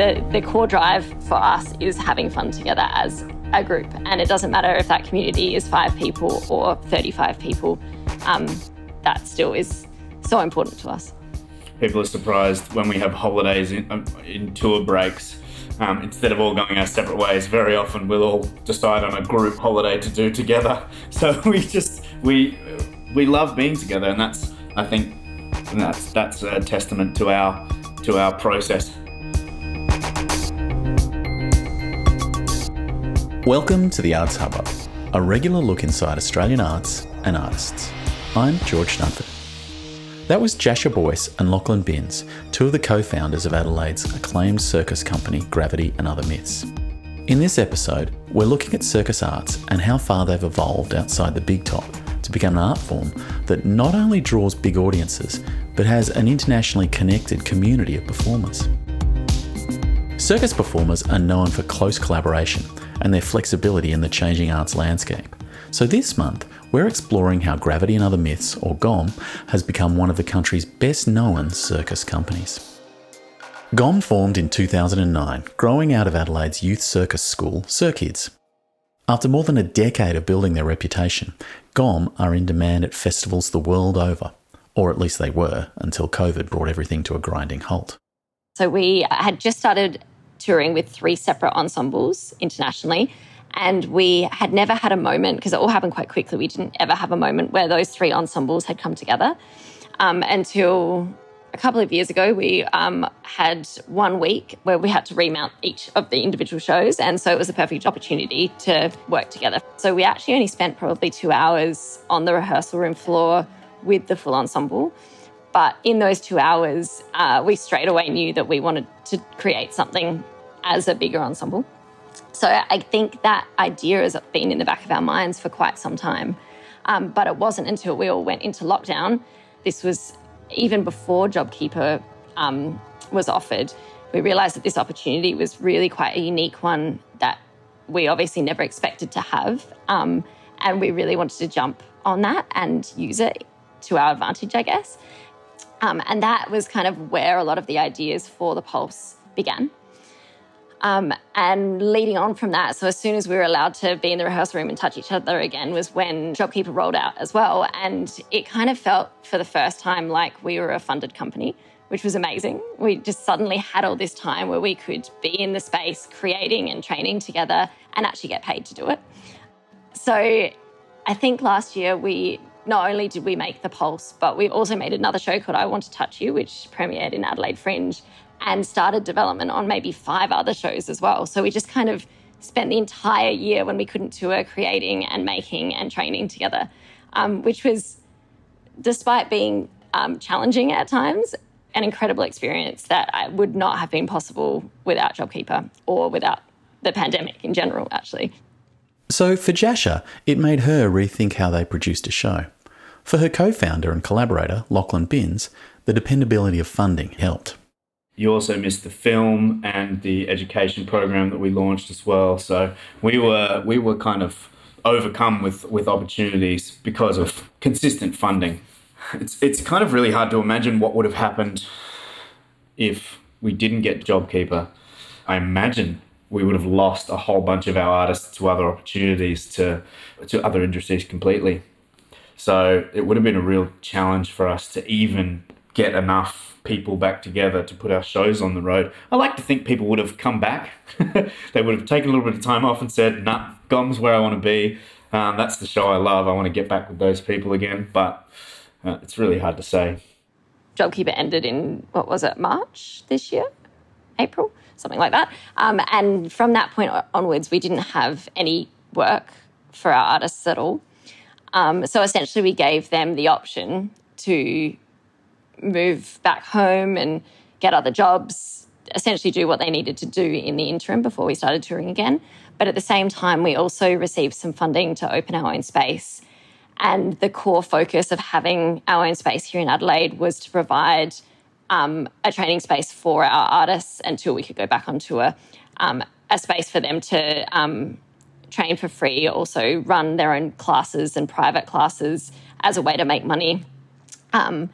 the, the core drive for us is having fun together as a group. And it doesn't matter if that community is five people or 35 people, um, that still is so important to us. People are surprised when we have holidays in, um, in tour breaks. Um, instead of all going our separate ways, very often we'll all decide on a group holiday to do together. So we just we we love being together, and that's I think that's that's a testament to our to our process. Welcome to the Arts Hubbub, a regular look inside Australian arts and artists. I'm George Dunford. That was Jascha Boyce and Lachlan Binns, two of the co founders of Adelaide's acclaimed circus company Gravity and Other Myths. In this episode, we're looking at circus arts and how far they've evolved outside the big top to become an art form that not only draws big audiences, but has an internationally connected community of performers. Circus performers are known for close collaboration and their flexibility in the changing arts landscape. So this month, we're exploring how Gravity and Other Myths, or GOM, has become one of the country's best known circus companies. GOM formed in 2009, growing out of Adelaide's youth circus school, Cirkidz. After more than a decade of building their reputation, GOM are in demand at festivals the world over, or at least they were until COVID brought everything to a grinding halt. So we had just started touring with three separate ensembles internationally. And we had never had a moment, because it all happened quite quickly, we didn't ever have a moment where those three ensembles had come together um, until a couple of years ago. We um, had one week where we had to remount each of the individual shows. And so it was a perfect opportunity to work together. So we actually only spent probably two hours on the rehearsal room floor with the full ensemble. But in those two hours, uh, we straight away knew that we wanted to create something as a bigger ensemble. So I think that idea has been in the back of our minds for quite some time. Um, but it wasn't until we all went into lockdown. This was even before JobKeeper um, was offered. We realised that this opportunity was really quite a unique one that we obviously never expected to have. Um, and we really wanted to jump on that and use it to our advantage, I guess. Um, and that was kind of where a lot of the ideas for the Pulse began. Um, and leading on from that, so as soon as we were allowed to be in the rehearsal room and touch each other again, was when JobKeeper rolled out as well. And it kind of felt for the first time like we were a funded company, which was amazing. We just suddenly had all this time where we could be in the space creating and training together and actually get paid to do it. So I think last year we not only did we make The Pulse, but we also made another show called I Want to Touch You, which premiered in Adelaide Fringe and started development on maybe five other shows as well. So we just kind of spent the entire year when we couldn't tour creating and making and training together, um, which was, despite being um, challenging at times, an incredible experience that would not have been possible without JobKeeper or without the pandemic in general, actually. So for Jascha, it made her rethink how they produced a show. For her co founder and collaborator, Lachlan Binns, the dependability of funding helped. You also missed the film and the education program that we launched as well. So we were we were kind of overcome with with opportunities because of consistent funding. It's it's kind of really hard to imagine what would have happened if we didn't get JobKeeper. I imagine we would have lost a whole bunch of our artists to other opportunities to to other industries completely. So it would have been a real challenge for us to even get enough people back together to put our shows on the road. I like to think people would have come back. they would have taken a little bit of time off and said, "Nah, Gom's where I want to be. Um, that's the show I love. I want to get back with those people again." But uh, it's really hard to say. JobKeeper ended in what was it, March this year, April, something like that. Um, and from that point onwards, we didn't have any work for our artists at all. Um, so essentially, we gave them the option to move back home and get other jobs, essentially do what they needed to do in the interim before we started touring again. But at the same time, we also received some funding to open our own space. And the core focus of having our own space here in Adelaide was to provide um, a training space for our artists until we could go back on tour, um, a space for them to um, train for free, also run their own classes and private classes as a way to make money. Um,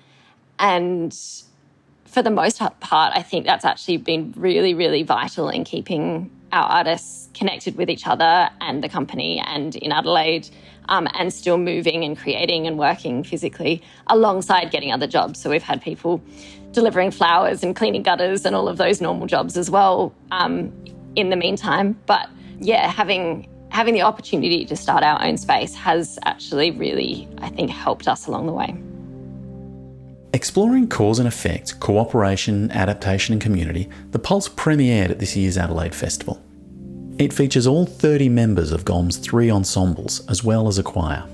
and for the most part, I think that's actually been really, really vital in keeping our artists connected with each other and the company and in Adelaide. Um, and still moving and creating and working physically alongside getting other jobs. So we've had people delivering flowers and cleaning gutters and all of those normal jobs as well um, in the meantime. But yeah, having having the opportunity to start our own space has actually really, I think, helped us along the way. Exploring cause and effect, cooperation, adaptation, and community, the Pulse premiered at this year's Adelaide Festival. It features all 30 members of GOM's three ensembles, as well as a choir.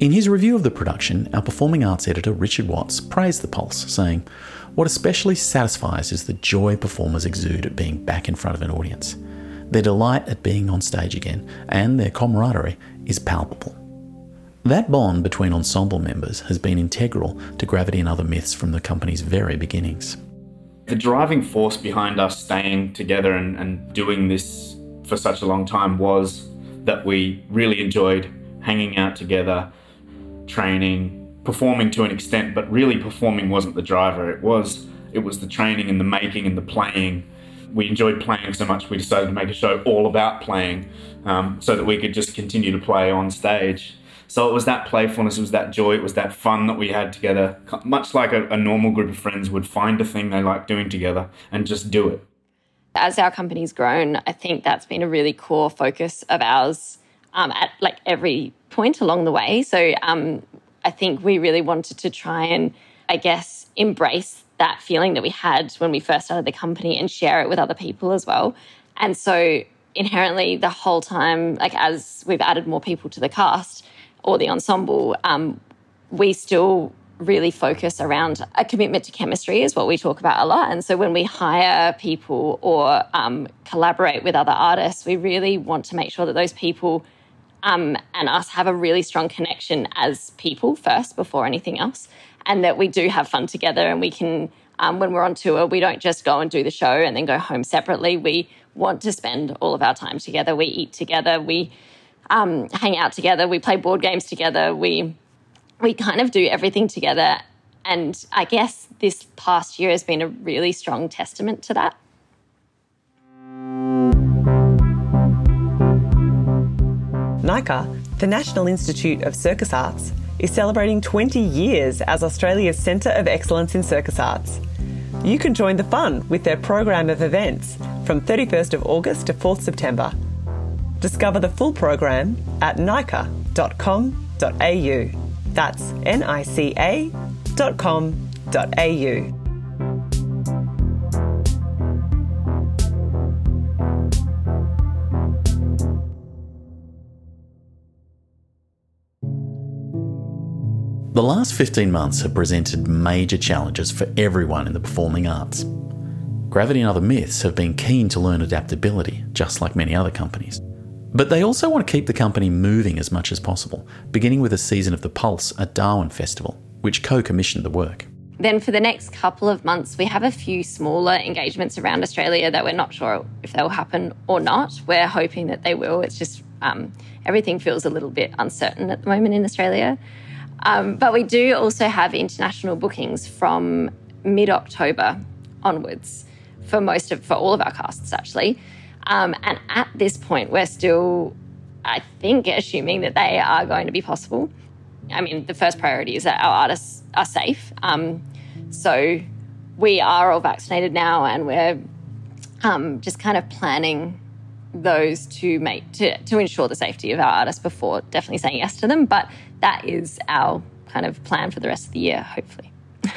In his review of the production, our performing arts editor Richard Watts praised the Pulse, saying, What especially satisfies is the joy performers exude at being back in front of an audience. Their delight at being on stage again, and their camaraderie, is palpable. That bond between ensemble members has been integral to Gravity and Other Myths from the company's very beginnings. The driving force behind us staying together and, and doing this for such a long time was that we really enjoyed hanging out together, training, performing to an extent, but really performing wasn't the driver. It was it was the training and the making and the playing. We enjoyed playing so much we decided to make a show all about playing, um, so that we could just continue to play on stage. So it was that playfulness, it was that joy, it was that fun that we had together, much like a, a normal group of friends would find a thing they like doing together and just do it. As our company's grown, I think that's been a really core focus of ours um, at like every point along the way. So um, I think we really wanted to try and, I guess, embrace that feeling that we had when we first started the company and share it with other people as well. And so inherently, the whole time, like as we've added more people to the cast, or the ensemble, um, we still really focus around a commitment to chemistry is what we talk about a lot. And so when we hire people or um, collaborate with other artists, we really want to make sure that those people um, and us have a really strong connection as people first before anything else. And that we do have fun together and we can, um, when we're on tour, we don't just go and do the show and then go home separately. We want to spend all of our time together. We eat together. We um, hang out together. We play board games together. We we kind of do everything together. And I guess this past year has been a really strong testament to that. NICA, the National Institute of Circus Arts, is celebrating 20 years as Australia's Centre of Excellence in Circus Arts. You can join the fun with their program of events from 31st of August to 4th September Discover the full program at nica.com.au. That's nica.com.au. The last 15 months have presented major challenges for everyone in the performing arts. Gravity and other myths have been keen to learn adaptability, just like many other companies. But they also want to keep the company moving as much as possible, beginning with a season of The Pulse at Darwin Festival, which co commissioned the work. Then, for the next couple of months, we have a few smaller engagements around Australia that we're not sure if they'll happen or not. We're hoping that they will. It's just um, everything feels a little bit uncertain at the moment in Australia. Um, but we do also have international bookings from mid October onwards for most of for all of our casts actually. Um, and at this point, we're still, I think, assuming that they are going to be possible. I mean, the first priority is that our artists are safe. Um, so we are all vaccinated now, and we're um, just kind of planning those to make to, to ensure the safety of our artists before definitely saying yes to them. But that is our kind of plan for the rest of the year, hopefully.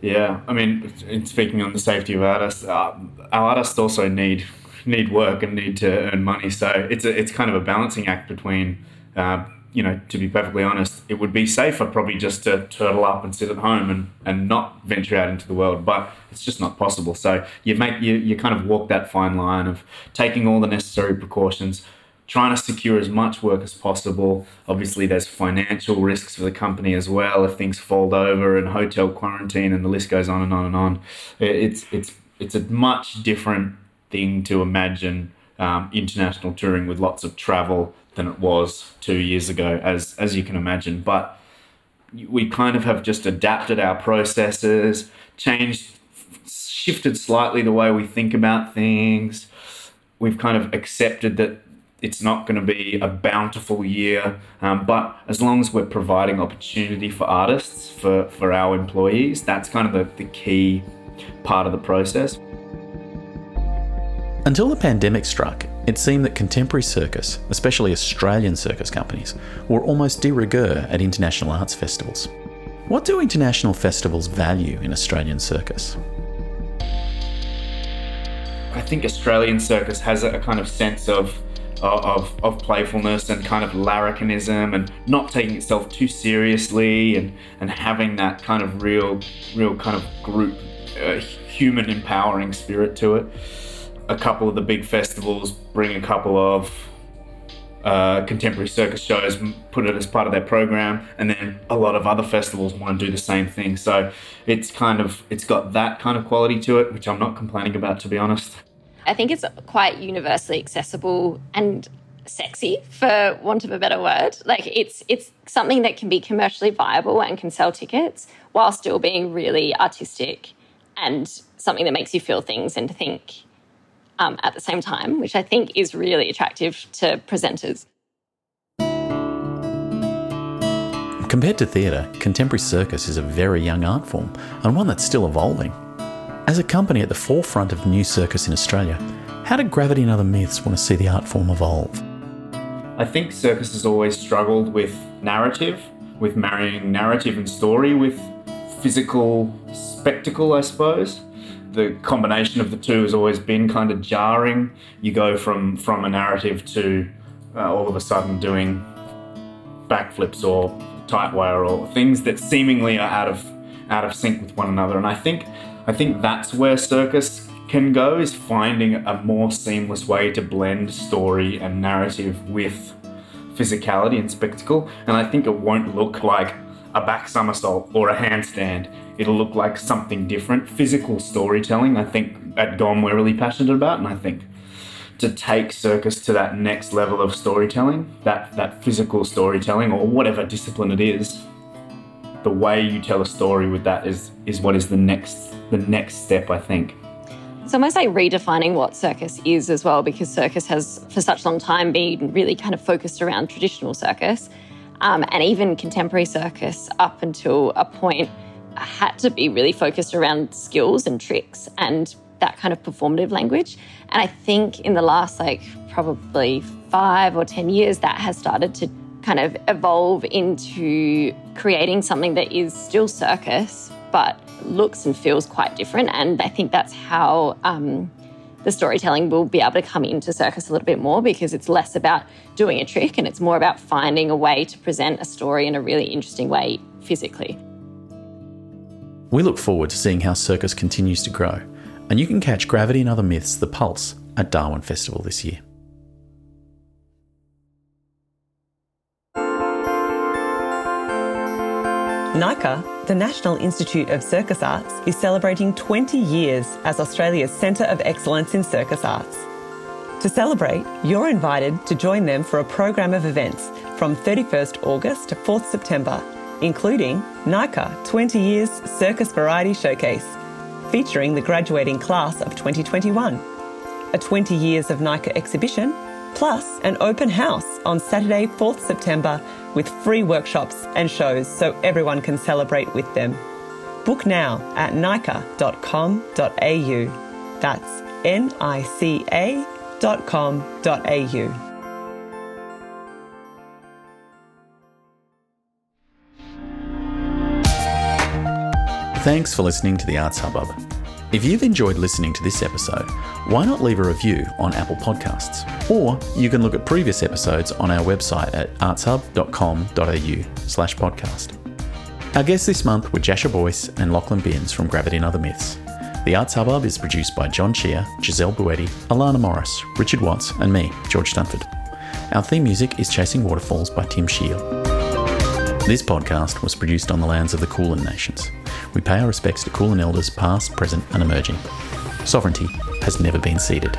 yeah, I mean, speaking on the safety of artists, uh, our artists also need need work and need to earn money. So it's a, it's kind of a balancing act between, uh, you know, to be perfectly honest, it would be safer probably just to turtle up and sit at home and, and not venture out into the world, but it's just not possible. So you make you you kind of walk that fine line of taking all the necessary precautions. Trying to secure as much work as possible. Obviously, there's financial risks for the company as well if things fold over and hotel quarantine and the list goes on and on and on. It's it's it's a much different thing to imagine um, international touring with lots of travel than it was two years ago, as as you can imagine. But we kind of have just adapted our processes, changed shifted slightly the way we think about things. We've kind of accepted that it's not going to be a bountiful year, um, but as long as we're providing opportunity for artists, for, for our employees, that's kind of the, the key part of the process. Until the pandemic struck, it seemed that contemporary circus, especially Australian circus companies, were almost de rigueur at international arts festivals. What do international festivals value in Australian circus? I think Australian circus has a kind of sense of of, of playfulness and kind of larrikinism and not taking itself too seriously and, and having that kind of real real kind of group uh, human empowering spirit to it. A couple of the big festivals bring a couple of uh, contemporary circus shows, put it as part of their program, and then a lot of other festivals want to do the same thing. So it's kind of it's got that kind of quality to it, which I'm not complaining about, to be honest. I think it's quite universally accessible and sexy for want of a better word like it's it's something that can be commercially viable and can sell tickets while still being really artistic and something that makes you feel things and think um, at the same time which i think is really attractive to presenters compared to theatre contemporary circus is a very young art form and one that's still evolving as a company at the forefront of new circus in Australia, how did Gravity and Other Myths want to see the art form evolve? I think circus has always struggled with narrative, with marrying narrative and story with physical spectacle, I suppose. The combination of the two has always been kind of jarring. You go from, from a narrative to uh, all of a sudden doing backflips or tight wire or things that seemingly are out of out of sync with one another. And I think I think that's where circus can go is finding a more seamless way to blend story and narrative with physicality and spectacle. And I think it won't look like a back somersault or a handstand. It'll look like something different. Physical storytelling, I think at GOM we're really passionate about, and I think to take circus to that next level of storytelling, that that physical storytelling or whatever discipline it is, the way you tell a story with that is is what is the next the next step, I think. It's almost like redefining what circus is as well, because circus has for such a long time been really kind of focused around traditional circus. Um, and even contemporary circus, up until a point, had to be really focused around skills and tricks and that kind of performative language. And I think in the last, like, probably five or 10 years, that has started to kind of evolve into creating something that is still circus, but looks and feels quite different. And I think that's how um, the storytelling will be able to come into circus a little bit more because it's less about doing a trick and it's more about finding a way to present a story in a really interesting way physically. We look forward to seeing how circus continues to grow, and you can catch Gravity and Other Myths, The Pulse, at Darwin Festival this year. NICA, the National Institute of Circus Arts, is celebrating 20 years as Australia's Centre of Excellence in Circus Arts. To celebrate, you're invited to join them for a program of events from 31st August to 4th September, including NICA 20 Years Circus Variety Showcase, featuring the graduating class of 2021, a 20 Years of NICA exhibition, plus an open house on Saturday, 4th September with free workshops and shows so everyone can celebrate with them. Book now at nica.com.au. That's N I C A.com.au. Thanks for listening to the Arts Hubbub. If you've enjoyed listening to this episode, why not leave a review on Apple Podcasts? Or you can look at previous episodes on our website at artshub.com.au slash podcast. Our guests this month were Jascha Boyce and Lachlan Binns from Gravity and Other Myths. The Arts Hubbub is produced by John Chia, Giselle Buetti, Alana Morris, Richard Watts, and me, George Dunford. Our theme music is Chasing Waterfalls by Tim Shield. This podcast was produced on the lands of the Kulin Nations. We pay our respects to Kulin elders past, present, and emerging. Sovereignty has never been ceded.